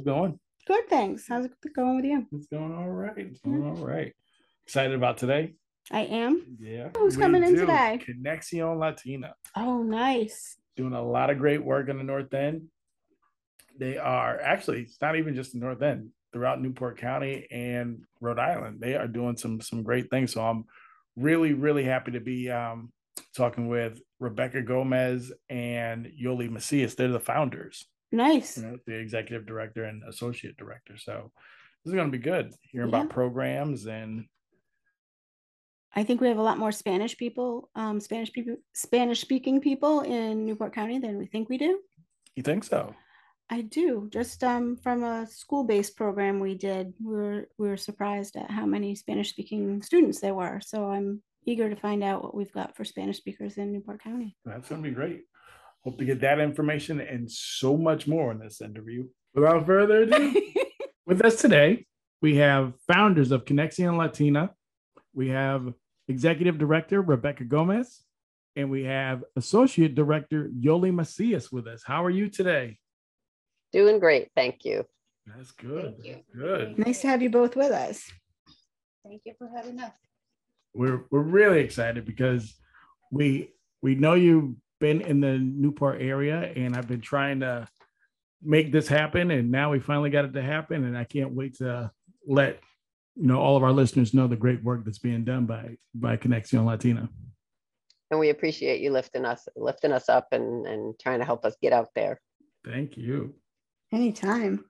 it going? Good, thanks. How's it going with you? It's going all right. It's going all right. Excited about today? I am. Yeah. Who's we coming in today? Conexion Latina. Oh, nice. Doing a lot of great work in the North End. They are actually, it's not even just the North End, throughout Newport County and Rhode Island. They are doing some some great things. So I'm really, really happy to be um, talking with Rebekah Gomez and Yoli Macias. They're the founders. Nice. you know, the executive director and associate director. So this is going to be good. Hearing Yeah. about programs and I think we have a lot more Spanish people, um, Spanish people, Spanish speaking people in Newport County than we think we do. you think so? I do. Just um, from a school-based program we did, we were we were surprised at how many Spanish-speaking students there were. So I'm eager to find out what we've got for Spanish speakers in Newport County. That's going to be great. Hope to get that information and so much more in this interview. Without further ado, with us today, we have founders of Conexion Latina. We have executive director Rebekah Gomez, and we have associate director Yoli Macias with us. How are you today? Doing great, thank you. That's good. Thank you. Good. nice to have you both with us. Thank you for having us. we're we're really excited because we we know you've been in the Newport area and I've been trying to make this happen and now we finally got it to happen and I can't wait to let you know all of our listeners know the great work that's being done by by Conexion Latina. And we appreciate you lifting us, lifting us up and, and trying to help us get out there. Thank you. Anytime.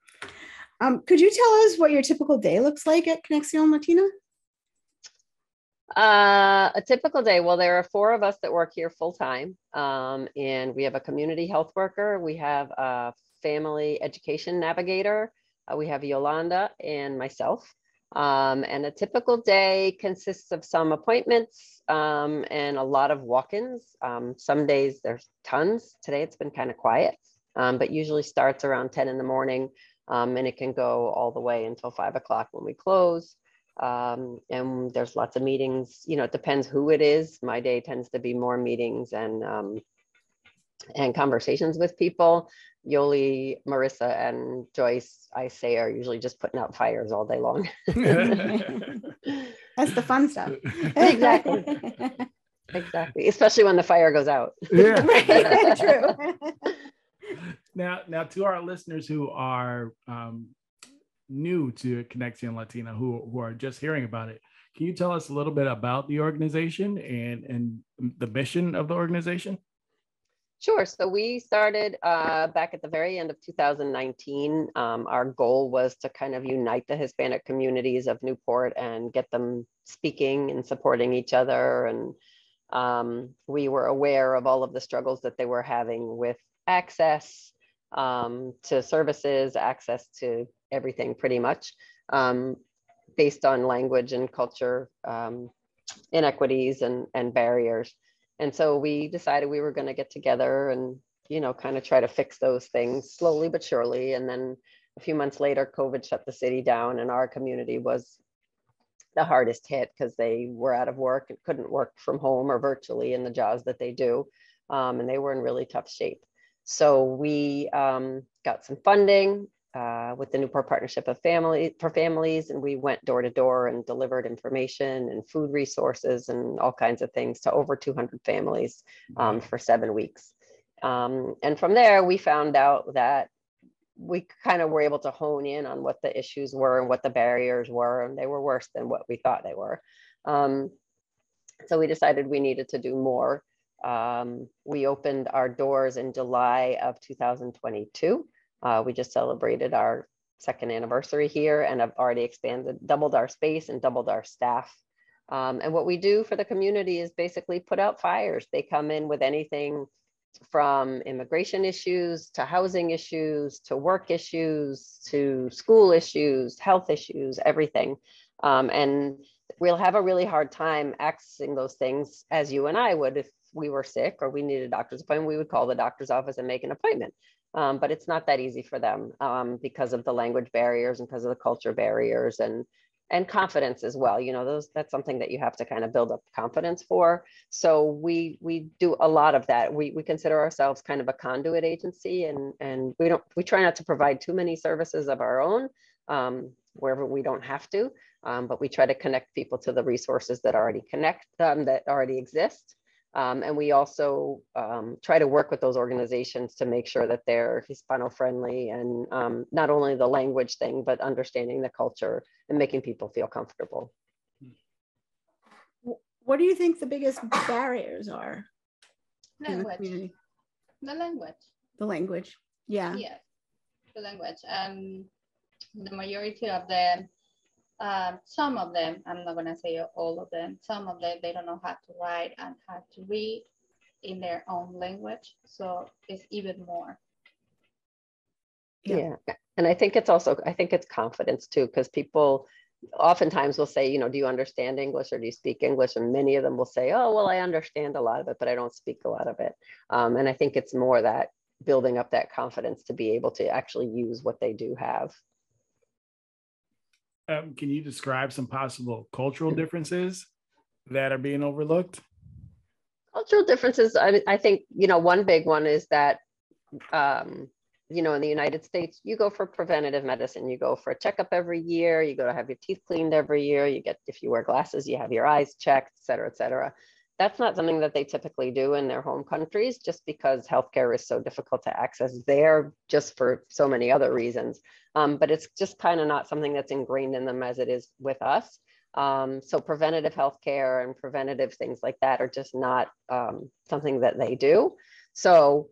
Um, could you tell us what your typical day looks like at Conexion Latina? Uh, a typical day, well, there are four of us that work here full time. Um, and we have a community health worker, we have a family education navigator, uh, we have Yolanda and myself. Um, and a typical day consists of some appointments um, and a lot of walk-ins. Um, some days there's tons. Today it's been kind of quiet, um, but usually starts around 10 in the morning um, and it can go all the way until five o'clock when we close. Um, and there's lots of meetings, you know, it depends who it is. My day tends to be more meetings and um, and conversations with people. Yoli, Marissa, and Joyce, I say, are usually just putting out fires all day long. That's the fun stuff. Exactly. exactly, especially when the fire goes out. yeah. Right, True. Now, now to our listeners who are um, new to Conexion Latina, who who are just hearing about it, can you tell us a little bit about the organization and and the mission of the organization? Sure. So we started uh, back at the very end of 2019. Um, our goal was to kind of unite the Hispanic communities of Newport and get them speaking and supporting each other. And um, we were aware of all of the struggles that they were having with access um, to services, access to everything pretty much, um, based on language and culture um, inequities and, and barriers. And so we decided we were going to get together and, you know, kind of try to fix those things slowly but surely. And then a few months later, COVID shut the city down and our community was the hardest hit because they were out of work and couldn't work from home or virtually in the jobs that they do. Um, and they were in really tough shape. So we um, got some funding uh, with the Newport Partnership of Family for Families, and we went door to door and delivered information and food resources and all kinds of things to over 200 families um, for seven weeks. Um, and from there, we found out that we kind of were able to hone in on what the issues were and what the barriers were, and they were worse than what we thought they were. Um, so we decided we needed to do more. Um, we opened our doors in July of 2022. Uh, we just celebrated our second anniversary here and have already expanded, doubled our space and doubled our staff. Um, and what we do for the community is basically put out fires. They come in with anything from immigration issues to housing issues to work issues to school issues, health issues, everything. Um, and we'll have a really hard time accessing those things as you and I would if we were sick or we needed a doctor's appointment, we would call the doctor's office and make an appointment. Um, but it's not that easy for them um, because of the language barriers and because of the culture barriers. And and confidence as well. You know, those that's something that you have to kind of build up confidence for. So we we do a lot of that. We we consider ourselves kind of a conduit agency, and and we don't we try not to provide too many services of our own um, wherever we don't have to, um, but we try to connect people to the resources that already connect them that already exist. Um, and we also um, try to work with those organizations to make sure that they're Hispano friendly and um, not only the language thing, but understanding the culture and making people feel comfortable. What do you think the biggest barriers are? Language. The, the language. The language. Yeah. Yeah. The language. Um, the majority of them um, some of them, I'm not gonna say all of them, some of them, they don't know how to write and how to read in their own language. So it's even more. Yeah. yeah. And I think it's also, I think it's confidence too, because people oftentimes will say, you know, do you understand English or do you speak English? And many of them will say, oh, well, I understand a lot of it, but I don't speak a lot of it. Um, and I think it's more that building up that confidence to be able to actually use what they do have. Um, can you describe some possible cultural differences that are being overlooked? Cultural differences, I, I think, you know, one big one is that, um, you know, in the United States, you go for preventative medicine. You go for a checkup every year. You go to have your teeth cleaned every year. You get, if you wear glasses, you have your eyes checked, et cetera, et cetera. That's not something that they typically do in their home countries just because healthcare is so difficult to access there, just for so many other reasons. Um, but it's just kind of not something that's ingrained in them as it is with us. Um, so preventative healthcare and preventative things like that are just not um, something that they do. So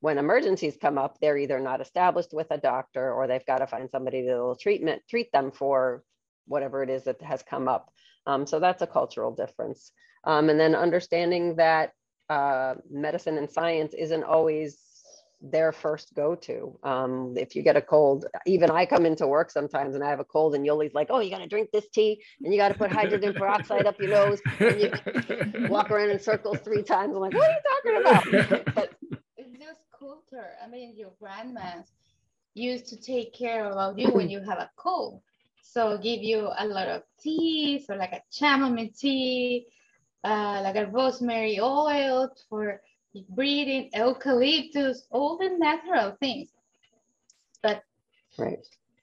when emergencies come up, they're either not established with a doctor or they've got to find somebody that will treatment treat them for whatever it is that has come up. Um, so that's a cultural difference. Um, and then understanding that uh, medicine and science isn't always their first go-to. Um, if you get a cold, even I come into work sometimes and I have a cold and Yoli's like, oh, you got to drink this tea and you got to put hydrogen peroxide up your nose and you walk around in circles three times. I'm like, what are you talking about? But it's just culture. I mean, your grandmas used to take care of you when you have a cold. So give you a lot of tea, so like a chamomile tea, uh, like a rosemary oil for breathing, eucalyptus, all the natural things. But right.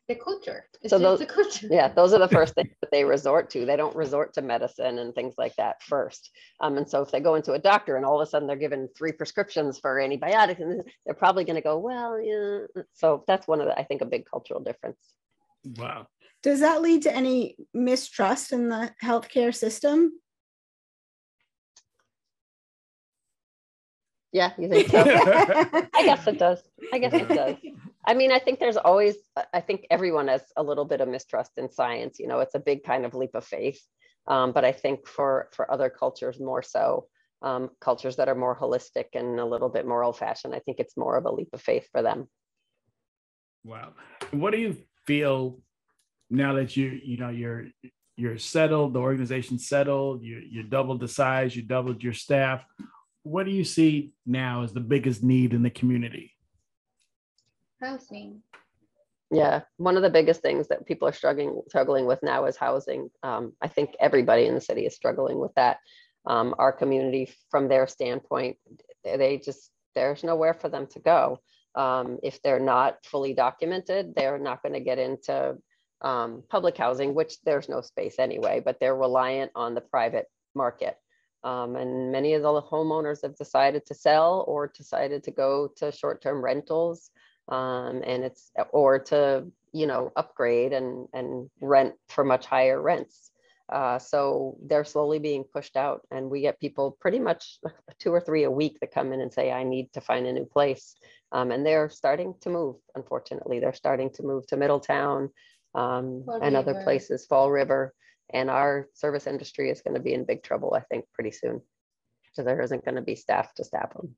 the culture. It's so those, the culture. Yeah, those are the first things that they resort to. They don't resort to medicine and things like that first. Um, and so if they go into a doctor and all of a sudden they're given three prescriptions for antibiotics, and they're probably going to go, well, yeah. So that's one of the, I think, a big cultural difference. Wow. Does that lead to any mistrust in the healthcare system? Yeah, you think so? I guess it does. I guess it does. I mean, I think there's always, I think everyone has a little bit of mistrust in science. You know, it's a big kind of leap of faith. Um, but I think for for other cultures more so, um, cultures that are more holistic and a little bit more old fashioned, I think it's more of a leap of faith for them. Wow. What do you feel now that you you know you're you're settled, the organization's settled, you you doubled the size, you doubled your staff what do you see now as the biggest need in the community? Housing. Yeah, one of the biggest things that people are struggling struggling with now is housing. Um, I think everybody in the city is struggling with that. Um, our community, from their standpoint, they just there's nowhere for them to go. Um, if they're not fully documented, they're not going to get into um, public housing, which there's no space anyway. But they're reliant on the private market. Um, and many of the homeowners have decided to sell or decided to go to short-term rentals um, and it's or to you know upgrade and and rent for much higher rents. Uh, so they're slowly being pushed out, and we get people pretty much two or three a week that come in and say, "I need to find a new place," um, and they're starting to move. Unfortunately, they're starting to move to Middletown um, and other places, Fall River and our service industry is going to be in big trouble, I think, pretty soon because there isn't going to be staff to staff them.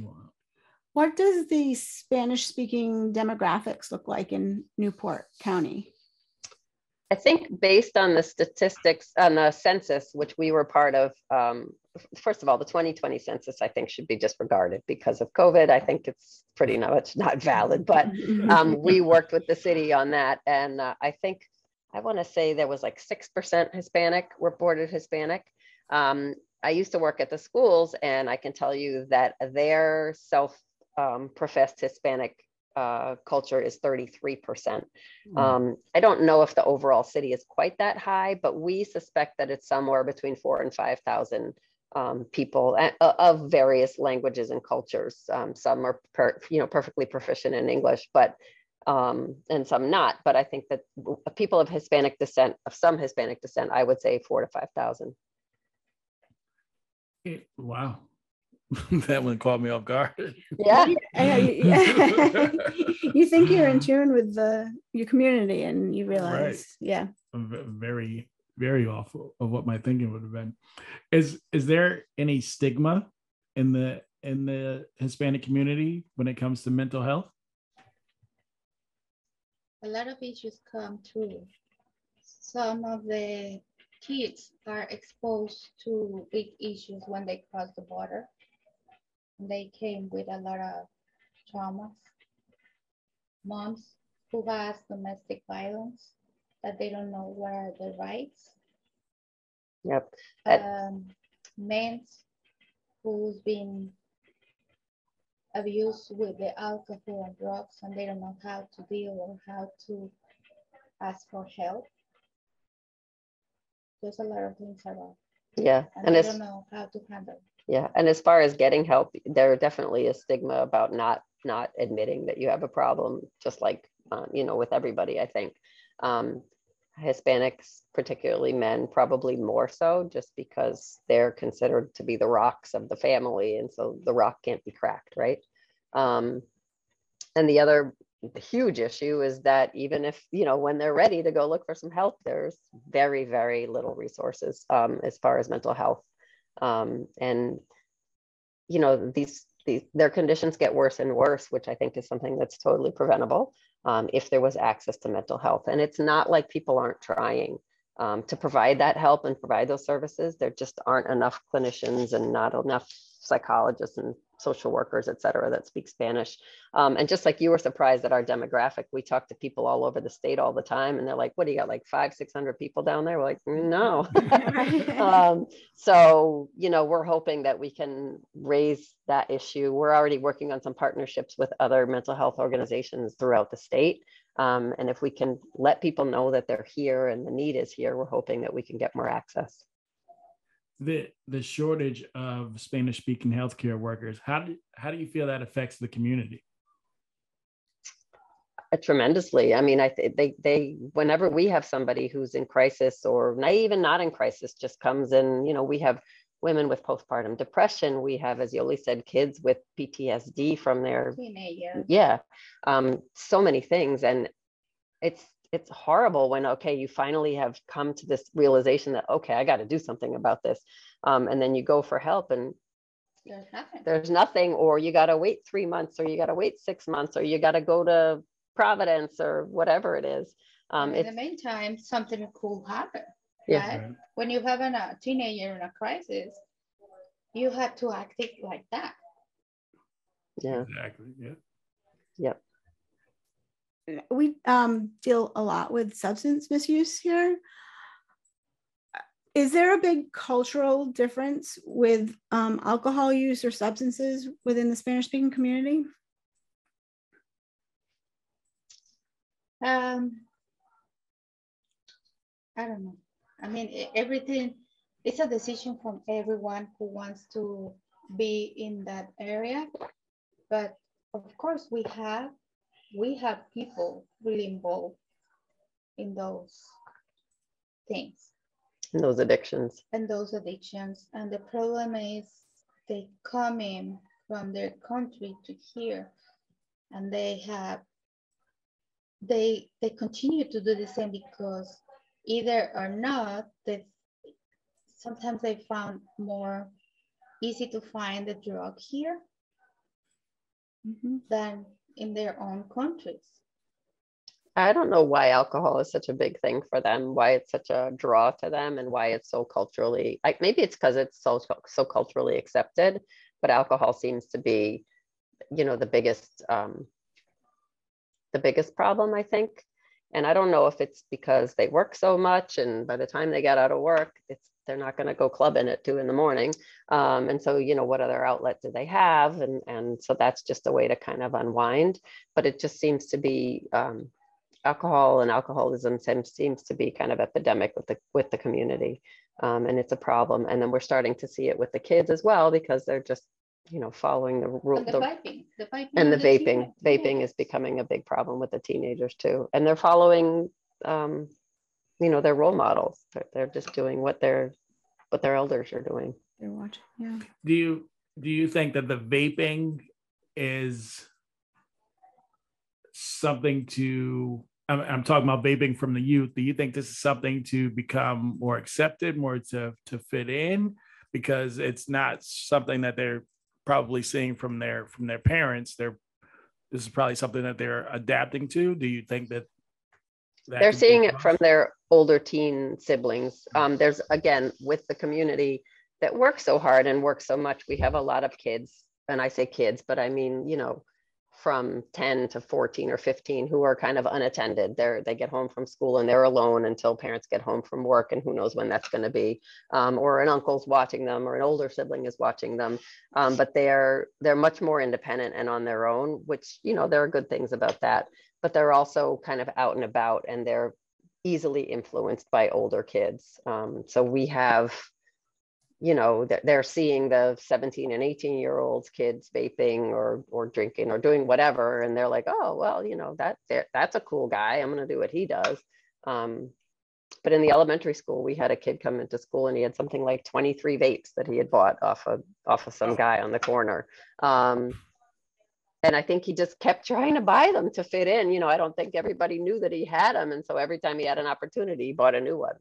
Wow. What does the Spanish speaking demographics look like in Newport County? I think based on the statistics on the census, which we were part of, um, first of all, the 2020 census, I think should be disregarded because of COVID. I think it's pretty much not valid, but um, we worked with the city on that. And uh, I think I want to say there was like 6% Hispanic, reported Hispanic. Um, I used to work at the schools and I can tell you that their self um, professed Hispanic uh, culture is 33%. Hmm. Um, I don't know if the overall city is quite that high, but we suspect that it's somewhere between four and 5,000 um, people a- of various languages and cultures. Um, some are, per, you know, perfectly proficient in English, but um, and some not. But I think that people of Hispanic descent, of some Hispanic descent, I would say four to 5,000. Wow. that one caught me off guard. Yeah. Yeah, you, you think you're in tune with the your community and you realize, yeah. very very off of what my thinking would have been is is there any stigma in the in the hispanic community when it comes to mental health a lot of issues come through. Some of the kids are exposed to big issues when they cross the border. They came with a lot of traumas. Moms who has domestic violence that they don't know what are their rights. Yep. Um, men who's been abused with the alcohol and drugs and they don't know how to deal or how to ask for help. There's a lot of things around Yeah. and And they don't know how to handle. Yeah, and as far as getting help, there definitely is stigma about not not admitting that you have a problem, just like um, you know with everybody. I think um, Hispanics, particularly men, probably more so, just because they're considered to be the rocks of the family, and so the rock can't be cracked, right? Um, and the other huge issue is that even if you know when they're ready to go look for some help, there's very very little resources um, as far as mental health um, and you know these, these their conditions get worse and worse which i think is something that's totally preventable um, if there was access to mental health. And it's not like people aren't trying um, to provide that help and provide those services. There just aren't enough clinicians and not enough psychologists and social workers et cetera that speak spanish um, and just like you were surprised at our demographic we talk to people all over the state all the time and they're like what do you got like five six hundred people down there we're like no um, so, you know, we're hoping that we can raise that issue. We're already working on some partnerships with other mental health organizations throughout the state. Um, and if we can let people know that they're here and the need is here, we're hoping that we can get more access. The the shortage of spanish speaking healthcare workers how do how do you feel that affects the community Uh, tremendously. I mean, I think they they whenever we have somebody who's in crisis or not even not in crisis, just comes in. You know, we have women with postpartum depression. We have, as Yoli said, kids with PTSD from their Teenager. yeah um so many things and it's it's horrible when okay you finally have come to this realization that okay i got to do something about this um and then you go for help and There's nothing. there's nothing or you got to wait 3 months or you got to wait 6 months or you got to go to providence or whatever it is um in the meantime, something cool happen. yeah right? When you have a teenager in a crisis, you have to act like that. yeah exactly yeah yep we um, deal a lot with substance misuse here. Is there a big cultural difference with um, alcohol use or substances within the Spanish speaking community? Um, I don't know. I mean, everything, it's a decision from everyone who wants to be in that area. But of course, we have, we have people really involved in those things and those addictions and those addictions. And the problem is they come in from their country to here and they have they they continue to do the same because either or not they sometimes they found more easy to find the drug here Mhm. than in their own countries. I don't know why alcohol is such a big thing for them, why it's such a draw to them, and why it's so culturally. Like maybe it's because it's so so culturally accepted, but alcohol seems to be, you know, the biggest um, the biggest problem I think. And I don't know if it's because they work so much and by the time they get out of work, it's they're not going to go clubbing at two in the morning. Um, and so, you know, what other outlet do they have? And, and so that's just a way to kind of unwind. But it just seems to be um, alcohol and alcoholism seems, seems to be kind of epidemic with the with the community. Um, and it's a problem. And then we're starting to see it with the kids as well because they're just, you know, following the rule. And the the- vaping, the vaping. and the on vaping, vaping is becoming a big problem with the teenagers too. And they're following, um, you know, their role models. They're, they're just doing what their, what their elders are doing. They're watching, yeah. Do you do you think that the vaping is something to I'm, I'm talking about vaping from the youth. Do you think this is something to become more accepted, more to to fit in? Because it's not something that they're probably seeing from their from their parents. They're this is probably something that they're adapting to. Do you think that, that They're seeing it from their older teen siblings. Um, there's again, with the community that works so hard and works so much, we have a lot of kids, and I say kids, but I mean, you know, from 10 to 14 or 15 who are kind of unattended. They're they get home from school and they're alone until parents get home from work, and who knows when that's going to be. Um, or an uncle's watching them, or an older sibling is watching them. Um, but they're they're much more independent and on their own, which you know there are good things about that. But they're also kind of out and about, and they're easily influenced by older kids. Um, so we have you know they're, seeing the 17 and 18 year olds kids vaping or or drinking or doing whatever and they're like oh well you know that that- that's a cool guy. I'm going to do what he does. Um, but in the elementary school we had a kid come into school and he had something like 23 vapes that he had bought off of off of some guy on the corner. Um, and i think he just kept trying to buy them to fit in you know i don't think everybody knew that he had them and so every time he had an opportunity he bought a new one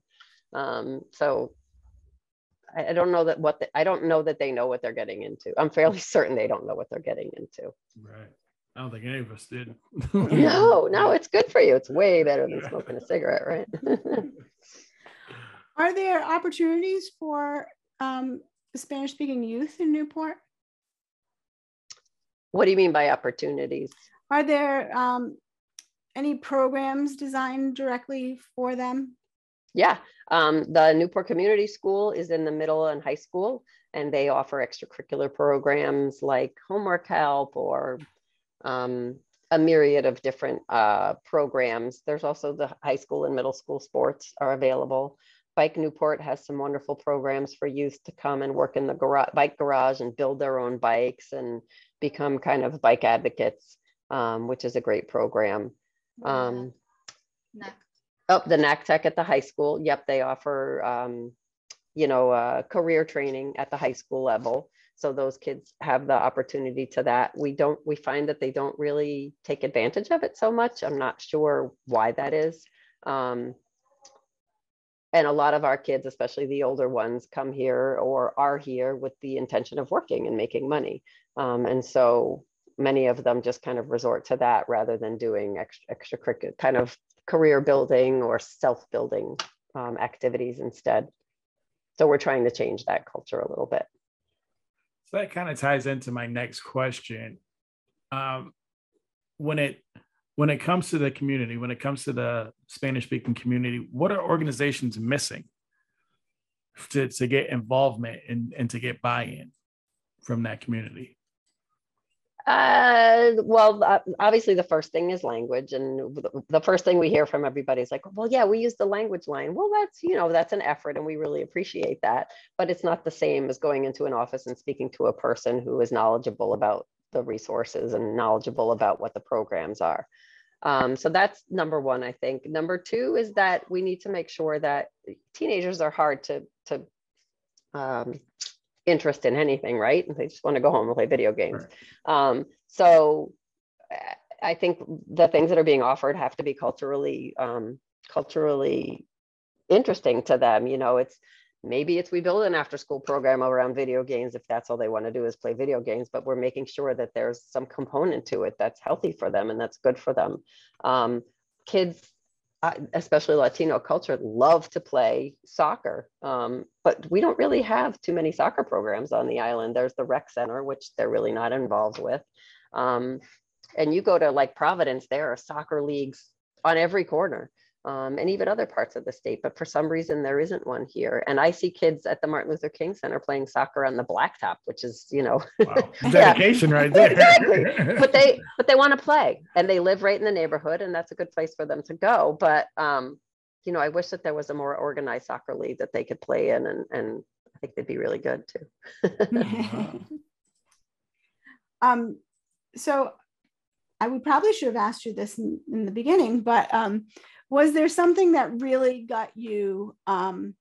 um, so I, I don't know that what, the- I don't know that they know what they're getting into. I'm fairly certain they don't know what they're getting into. Right. I don't think any of us did. No, no, it's good for you. It's way better than smoking a cigarette, right? Are there opportunities for um, Spanish speaking youth in Newport? What do you mean by opportunities? Are there um, any programs designed directly for them? Yeah, um, the Newport Community School is in the middle and high school, and they offer extracurricular programs like homework help or um, a myriad of different uh, programs. There's also the high school and middle school sports are available. Bike Newport has some wonderful programs for youth to come and work in the garage, bike garage and build their own bikes and become kind of bike advocates, um, which is a great program. Um. Oh, the NACTech at the high school. Yep, they offer, um, you know, uh, career training at the high school level. So those kids have the opportunity to that. We don't, we find that they don't really take advantage of it so much. I'm not sure why that is. Um, and a lot of our kids, especially the older ones, come here or are here with the intention of working and making money. Um, and so many of them just kind of resort to that rather than doing extra extracurricular kind of career building or self-building um, activities instead. So we're trying to change that culture a little bit. So that kind of ties into my next question. Um, when it when it comes to the community, when it comes to the Spanish speaking community, what are organizations missing to, to get involvement and, and to get buy-in from that community? Uh, well, uh, obviously the first thing is language, and the first thing we hear from everybody is like, "Well, yeah, we use the language line." Well, that's you know that's an effort, and we really appreciate that. But it's not the same as going into an office and speaking to a person who is knowledgeable about the resources and knowledgeable about what the programs are. Um, so that's number one, I think. Number two is that we need to make sure that teenagers are hard to to um, interest in anything, right? They just want to go home and play video games. Right. Um, so I think the things that are being offered have to be culturally um, culturally interesting to them. You know, it's maybe it's we build an after school program around video games if that's all they want to do is play video games, but we're making sure that there's some component to it that's healthy for them and that's good for them. Um, kids especially Latino culture, love to play soccer. Um, but we don't really have too many soccer programs on the island. There's the rec center, which they're really not involved with. Um, and you go to like Providence, there are soccer leagues on every corner. Um, and even other parts of the state, but for some reason there isn't one here. And I see kids at the Martin Luther King Center playing soccer on the blacktop, which is, you know, Wow. Dedication right there. Exactly. but they but they want to play and they live right in the neighborhood and that's a good place for them to go. But um, you know, I wish that there was a more organized soccer league that they could play in and and I think they'd be really good too. um, so I would probably should have asked you this in, in the beginning, but um, was there something that really got you um,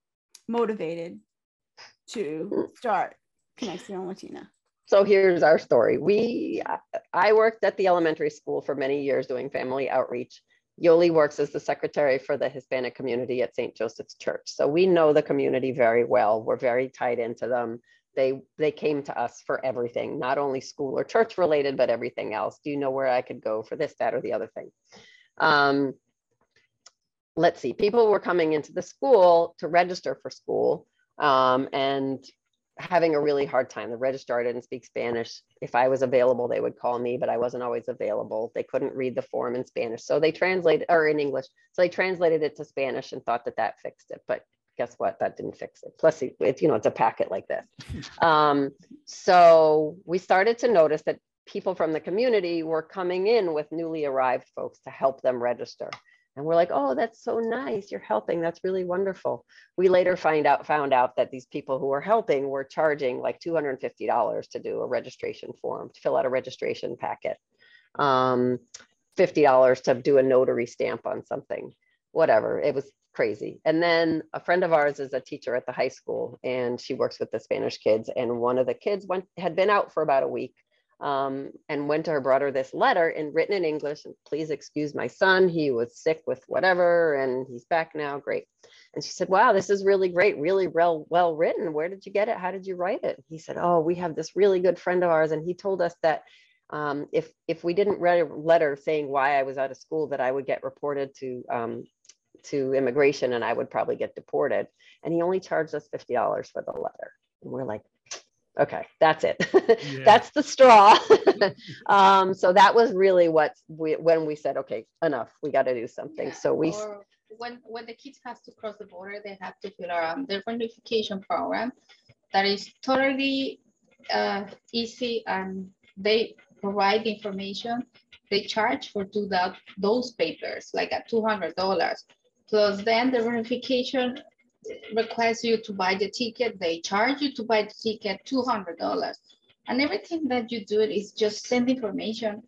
motivated to start connecting Conexión Latina? So here's our story. We, I worked at the elementary school for many years doing family outreach. Yoli works as the secretary for the Hispanic community at St. Joseph's Church. So we know the community very well. We're very tied into them. They they came to us for everything, not only school or church related, but everything else. Do you know where I could go for this, that, or the other thing? Um, let's see. People were coming into the school to register for school, um, and having a really hard time. The registrar didn't speak Spanish. If I was available, they would call me, but I wasn't always available. They couldn't read the form in Spanish. So they translated, or in English. So they translated it to Spanish and thought that that fixed it. But guess what? That didn't fix it. Plus, it's, you know, it's a packet like this. Um, so we started to notice that people from the community were coming in with newly arrived folks to help them register. And we're like, oh, that's so nice. You're helping. That's really wonderful. We later find out found out that these people who were helping were charging like $250 to do a registration form, to fill out a registration packet. Um, $50 to do a notary stamp on something, whatever. It was crazy. And then a friend of ours is a teacher at the high school and she works with the Spanish kids. And one of the kids went had been out for about a week um, and went to her, brought her this letter and written in English. And please excuse my son. He was sick with whatever, and he's back now. Great. And she said, "Wow, this is really great, really well well written. Where did you get it? How did you write it?" He said, "Oh, we have this really good friend of ours, and he told us that." Um, if if we didn't write a letter saying why I was out of school, that I would get reported to um, to immigration and I would probably get deported. And he only charged us fifty dollars for the letter. And we're like, okay that's it yeah. that's the straw um, so that was really what we when we said okay enough we got to do something yeah. so we or when when the kids have to cross the border they have to fill out um, the reunification program that is totally uh, easy and they provide the information they charge for do that those papers like at $200 plus then the reunification request you to buy the ticket. They charge you to buy the ticket $200. And everything that you do is just send information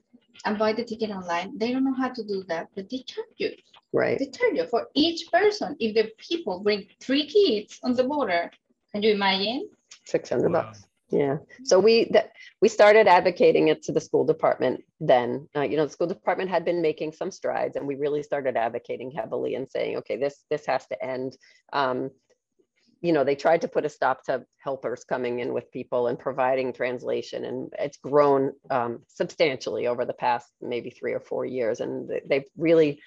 and buy the ticket online. They don't know how to do that, but they charge you. Right. They charge you for each person. If the people bring three kids on the border, can you imagine? 600 wow. bucks. Yeah. So we that we started advocating it to the school department then. Uh, you know, the school department had been making some strides, and we really started advocating heavily and saying, okay, this this has to end. Um, you know, they tried to put a stop to helpers coming in with people and providing translation, and it's grown um, substantially over the past maybe three or four years, and they've really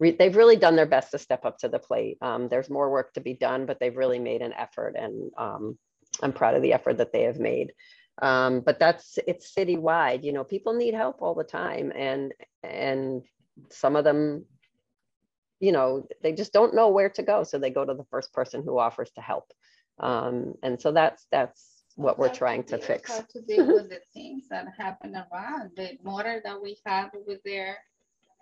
they've really done their best to step up to the plate. Um, there's more work to be done, but they've really made an effort, and um, I'm proud of the effort that they have made. Um, but that's it's citywide. You know, people need help all the time, and and some of them, you know, they just don't know where to go, so they go to the first person who offers to help. Um, and so that's that's what we're trying to, fix. How to deal with the things that happen around the murder that we have with there,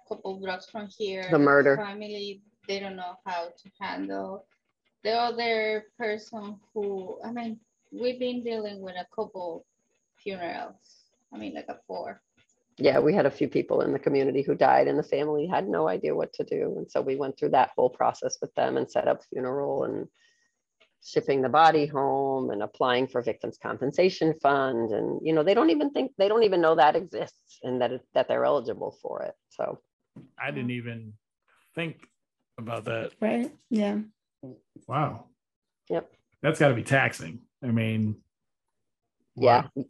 a couple blocks from here. The murder. Family, they don't know how to handle the other person who, I mean, we've been dealing with a couple funerals. I mean, like a four. Yeah, we had a few people in the community who died, and the family had no idea what to do. And so we went through that whole process with them and set up funeral and shipping the body home and applying for victims compensation fund and you know they don't even think they don't even know that exists and that it, that they're eligible for it so i didn't even think about that right yeah Wow. Yep. That's got to be taxing. I mean, wow. yeah.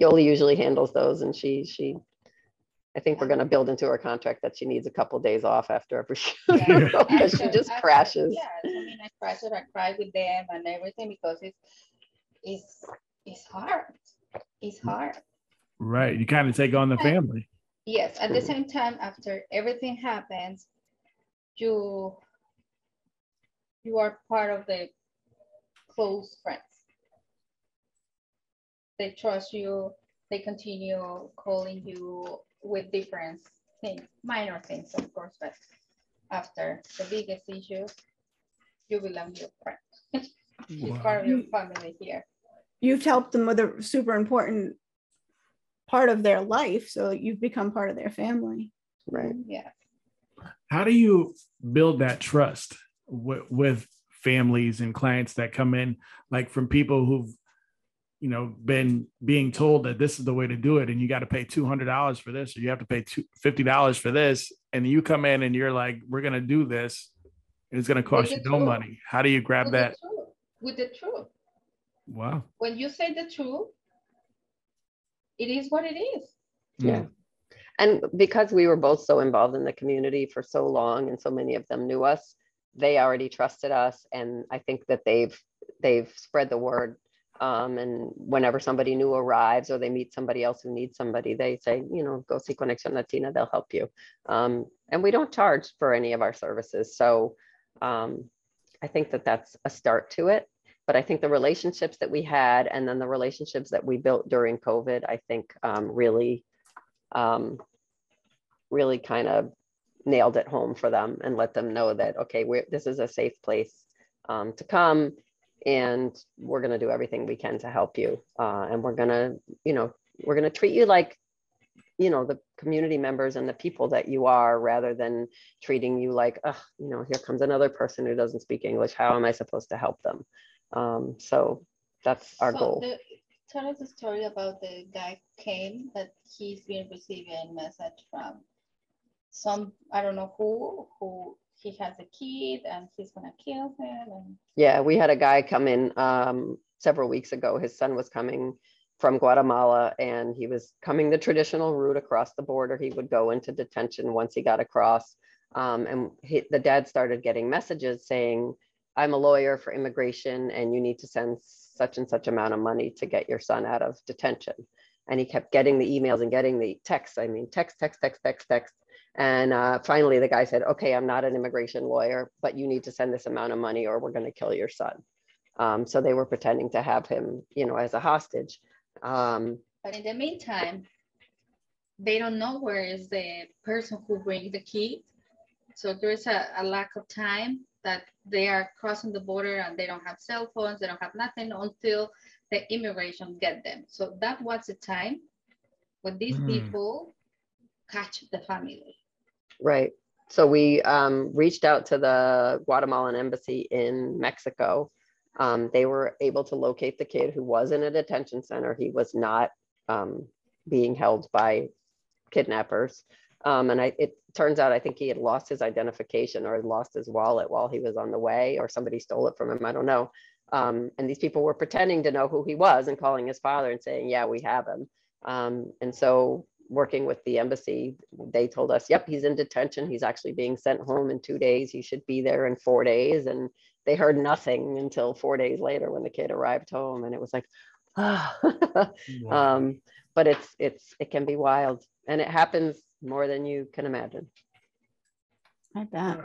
Yoli usually handles those, and she she. I think we're going to build into her contract that she needs a couple of days off after every show yeah. because she just crashes. Yeah, I mean, I crash it, I cry with them and everything because it's it's it's hard. It's hard. Right. You kind of take on the family. Yes. At the same time, after everything happens, you you are part of the close friends. They trust you. They continue calling you with different things, minor things, of course, but after the biggest issue, you belong to your friend. You're Wow. part of your family here. You've helped them with a super important part of their life, so you've become part of their family. Right. Yeah. How do you build that trust with, with families and clients that come in, like from people who've, you know, been being told that this is the way to do it, and you got to pay two hundred dollars for this, or you have to pay fifty dollars for this, and you come in and you're like, "We're gonna do this," and it's gonna cost you no truth. money. How do you grab With that? the. With the truth. Wow. When you say the truth, it is what it is. Yeah. Hmm. And because we were both so involved in the community for so long and so many of them knew us, they already trusted us. And I think that they've they've spread the word. Um, and whenever somebody new arrives or they meet somebody else who needs somebody, they say, you know, go see Conexión Latina, they'll help you. Um, and we don't charge for any of our services. So um, I think that that's a start to it. But I think the relationships that we had and then the relationships that we built during COVID, I think um, really um, really kind of nailed it home for them and let them know that okay we're this is a safe place um, to come and we're going to do everything we can to help you uh, and we're going to you know we're going to treat you like you know the community members and the people that you are rather than treating you like oh you know here comes another person who doesn't speak english. How am i supposed to help them? Um, so that's our So goal. the- Tell us a story about the guy came that he's been receiving a message from some, I don't know who, who he has a kid and he's gonna kill him and. Yeah, we had a guy come in um, several weeks ago. His son was coming from Guatemala and he was coming the traditional route across the border. He would go into detention once he got across. Um, and he, the dad started getting messages saying, I'm a lawyer for immigration and you need to send such and such amount of money to get your son out of detention. And he kept getting the emails and getting the texts. I mean, text, text, text, text, text. And uh, finally, the guy said, okay, I'm not an immigration lawyer, but you need to send this amount of money or we're going to kill your son. Um, so they were pretending to have him, you know, as a hostage. Um, But in the meantime, they don't know where is the person who brings the kid. So there's a, a lack of time that they are crossing the border and they don't have cell phones, they don't have nothing until the immigration get them. So that was the time when these Mm. people catch the family. Right. So we um, reached out to the Guatemalan embassy in Mexico. Um, they were able to locate the kid who was in a detention center. He was not um, being held by kidnappers. Um, and I, it turns out I think he had lost his identification or lost his wallet while he was on the way, or somebody stole it from him. I don't know. Um, and these people were pretending to know who he was and calling his father and saying, "Yeah, we have him." Um, and so, working with the embassy, they told us, "Yep, he's in detention. He's actually being sent home in two days. He should be there in four days." And they heard nothing until four days later when the kid arrived home, and it was like, ah. Wow. um, but it's it's it can be wild, and it happens more than you can imagine. I bet.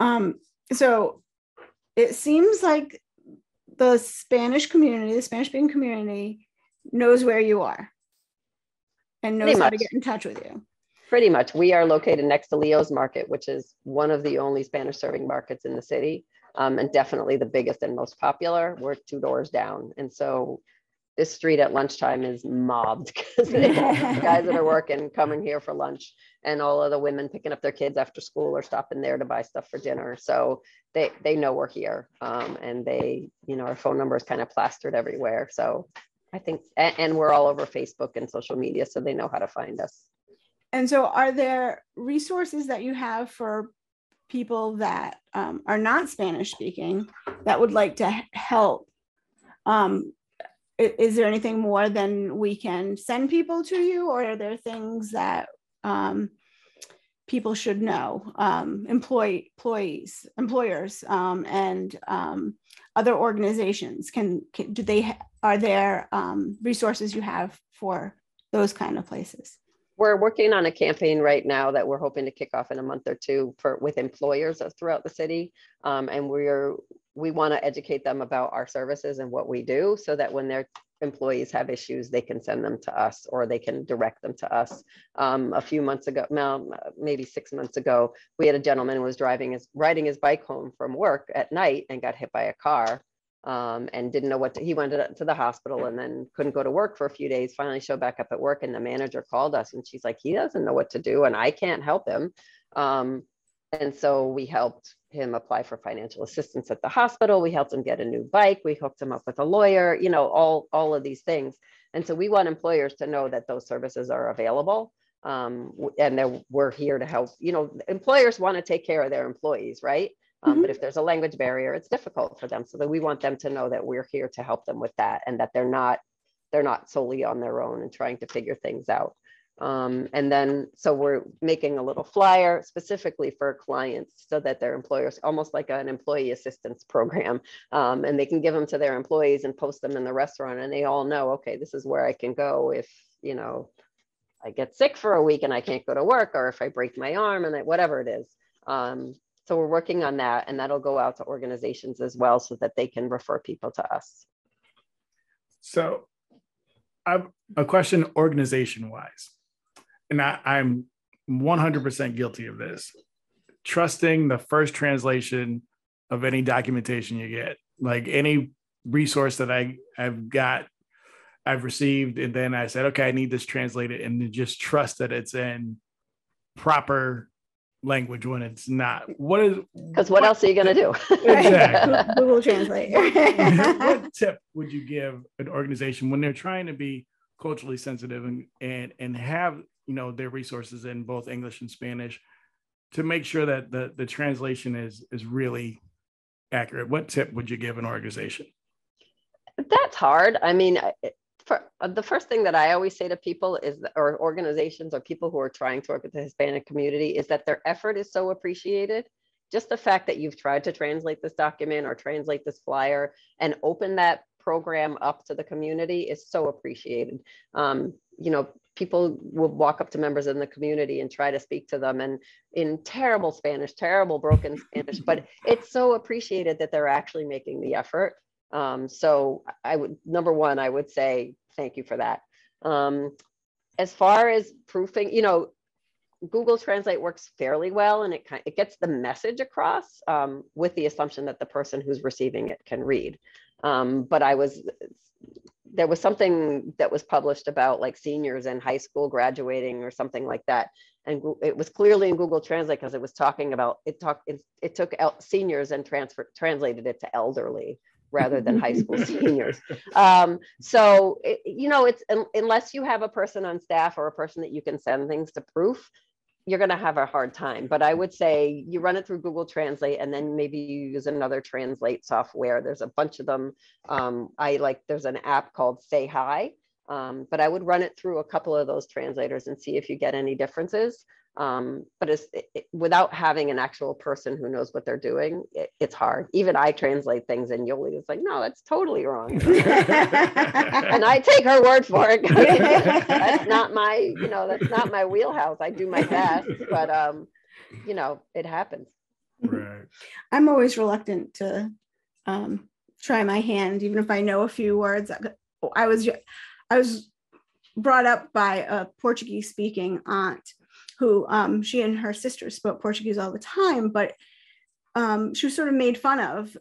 Um, so it seems like the Spanish community, the Spanish speaking community, knows where you are and knows Pretty how to much. get in touch with you. Pretty much. We are located next to Leo's Market, which is one of the only Spanish serving markets in the city, um, and definitely the biggest and most popular. We're two doors down. And so this street at lunchtime is mobbed because guys that are working coming here for lunch and all of the women picking up their kids after school or stopping there to buy stuff for dinner. So they, they know we're here um, and they, you know, our phone number is kind of plastered everywhere. So I think, and, and we're all over Facebook and social media, so they know how to find us. And so, are there resources that you have for people that um, are not Spanish speaking that would like to help? Um, is there anything more than we can send people to you, or are there things that um, people should know? Um, employee, employees, employers, um, and um, other organizations can, can do they are there um, resources you have for those kind of places? We're working on a campaign right now that we're hoping to kick off in a month or two for with employers throughout the city. Um, and we're we want to educate them about our services and what we do so that when their employees have issues, they can send them to us or they can direct them to us. Um, a few months ago, now maybe six months ago, we had a gentleman who was driving his riding his bike home from work at night and got hit by a car um, and didn't know what to, he went to, the hospital and then couldn't go to work for a few days. Finally, showed back up at work, and the manager called us, and she's like, "He doesn't know what to do, and I can't help him." Um, and so we helped him apply for financial assistance at the hospital. We helped him get a new bike. We hooked him up with a lawyer. You know, all all of these things. And so we want employers to know that those services are available. Um, and that we're here to help. You know, employers want to take care of their employees, right? Um, but mm-hmm. if there's a language barrier, it's difficult for them. So that we want them to know that we're here to help them with that and that they're not they're not solely on their own and trying to figure things out. Um, and then so we're making a little flyer specifically for clients so that their employers almost like an employee assistance program um, and they can give them to their employees and post them in the restaurant and they all know okay this is where i can go if you know i get sick for a week and i can't go to work or if i break my arm and I, whatever it is um, so we're working on that and that'll go out to organizations as well so that they can refer people to us. So I've a question organization wise, and I, I'm 100% guilty of this. Trusting the first translation of any documentation you get, like any resource that I, I've got, I've received, and then I said, okay, I need this translated, and then just trust that it's in proper language when it's not. What is because what, what, else are you going to do? exactly. Google Translate. what tip would you give an organization when they're trying to be culturally sensitive and and and have you know their resources in both English and Spanish to make sure that the the translation is is really accurate? What tip would you give an organization? That's hard. I mean, for, uh, the first thing that I always say to people is, or organizations or people who are trying to work with the Hispanic community, is that their effort is so appreciated. Just the fact that you've tried to translate this document or translate this flyer and open that program up to the community is so appreciated. Um, you know, people will walk up to members in the community and try to speak to them and in terrible Spanish, terrible broken Spanish, but it's so appreciated that they're actually making the effort. Um, so I would, number one, I would say thank you for that. Um, as far as proofing, you know, Google Translate works fairly well and it, kind, it gets the message across um, with the assumption that the person who's receiving it can read. Um, but I was, there was something that was published about like seniors in high school graduating or something like that. And it was clearly in Google Translate because it was talking about, it talked, it, it took seniors and transfer, translated it to elderly rather than high school seniors. Um, so, it, you know, it's unless you have a person on staff or a person that you can send things to proof, you're going to have a hard time. But I would say you run it through Google Translate and then maybe you use another translate software. There's a bunch of them. Um, I like, there's an app called Say Hi. Um, but I would run it through a couple of those translators and see if you get any differences. Um, but it's it, without having an actual person who knows what they're doing, it, it's hard. Even I translate things and Yoli is like, no, that's totally wrong. and I take her word for it. that's not my, you know, that's not my wheelhouse. I do my best, but um, you know, it happens. Right. I'm always reluctant to um, try my hand, even if I know a few words. I was, I was brought up by a Portuguese speaking aunt who um, she and her sister spoke Portuguese all the time, but um, she was sort of made fun of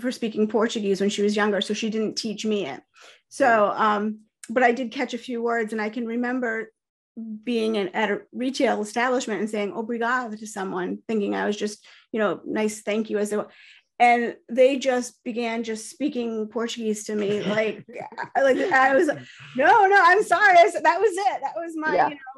for speaking Portuguese when she was younger, so she didn't teach me it. So, um, but I did catch a few words, and I can remember being in, at a retail establishment and saying "obrigado" to someone, thinking I was just, you know, nice thank you as they were. And they just began just speaking Portuguese to me, like, like I was, no, no, I'm sorry. That was it. That was my, yeah. you know,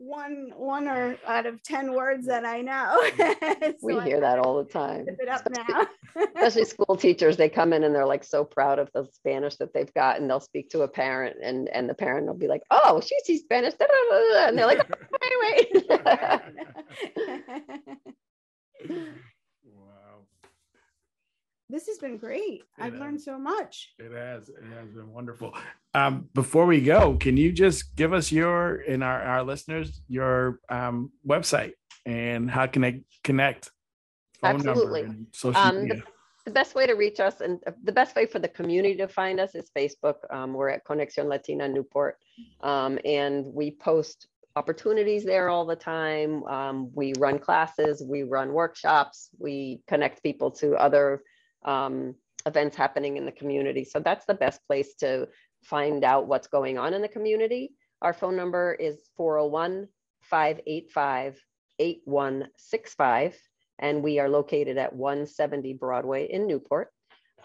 one one or out of 10 words that I know. so we hear I that all the time. It up especially, now. especially school teachers, they come in and they're like so proud of the Spanish that they've got and they'll speak to a parent and and the parent will be like, "Oh, she sees Spanish." And they're like, oh, "Wait, wait." Wow. This has been great. I've It learned so much. It has. It has been wonderful. Um, before we go, can you just give us your and our, our listeners your um, website and how can they connect? Phone Absolutely. and social Um, the- media. The best way to reach us and uh, the best way for the community to find us is Facebook. Um, we're at Conexión Latina Newport. Um, and we post opportunities there all the time. Um, we run classes, we run workshops, we connect people to other um, events happening in the community. So that's the best place to find out what's going on in the community. Our phone number is 401 585 8165 and we are located at 170 Broadway in Newport.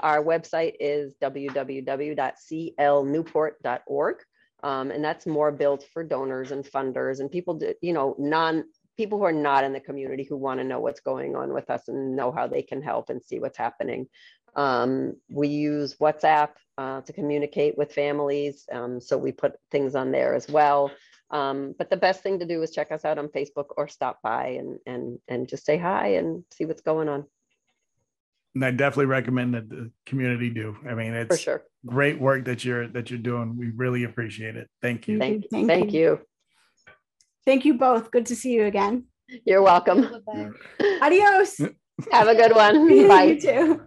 Our website is www.clnewport.org, um, and that's more built for donors and funders and people, you know, non people who are not in the community who want to know what's going on with us and know how they can help and see what's happening. Um, we use WhatsApp uh, to communicate with families, um, so we put things on there as well. Um, but the best thing to do is check us out on Facebook or stop by and and and just say hi and see what's going on And I definitely recommend that the community do. I mean, for it's sure. great work that you're that you're doing. We really appreciate it. Thank you. Thank Thank, you, thank, you. Thank you both. Good to see you again. You're welcome. Bye-bye. Adios. Have a good one. Bye. you Bye. too.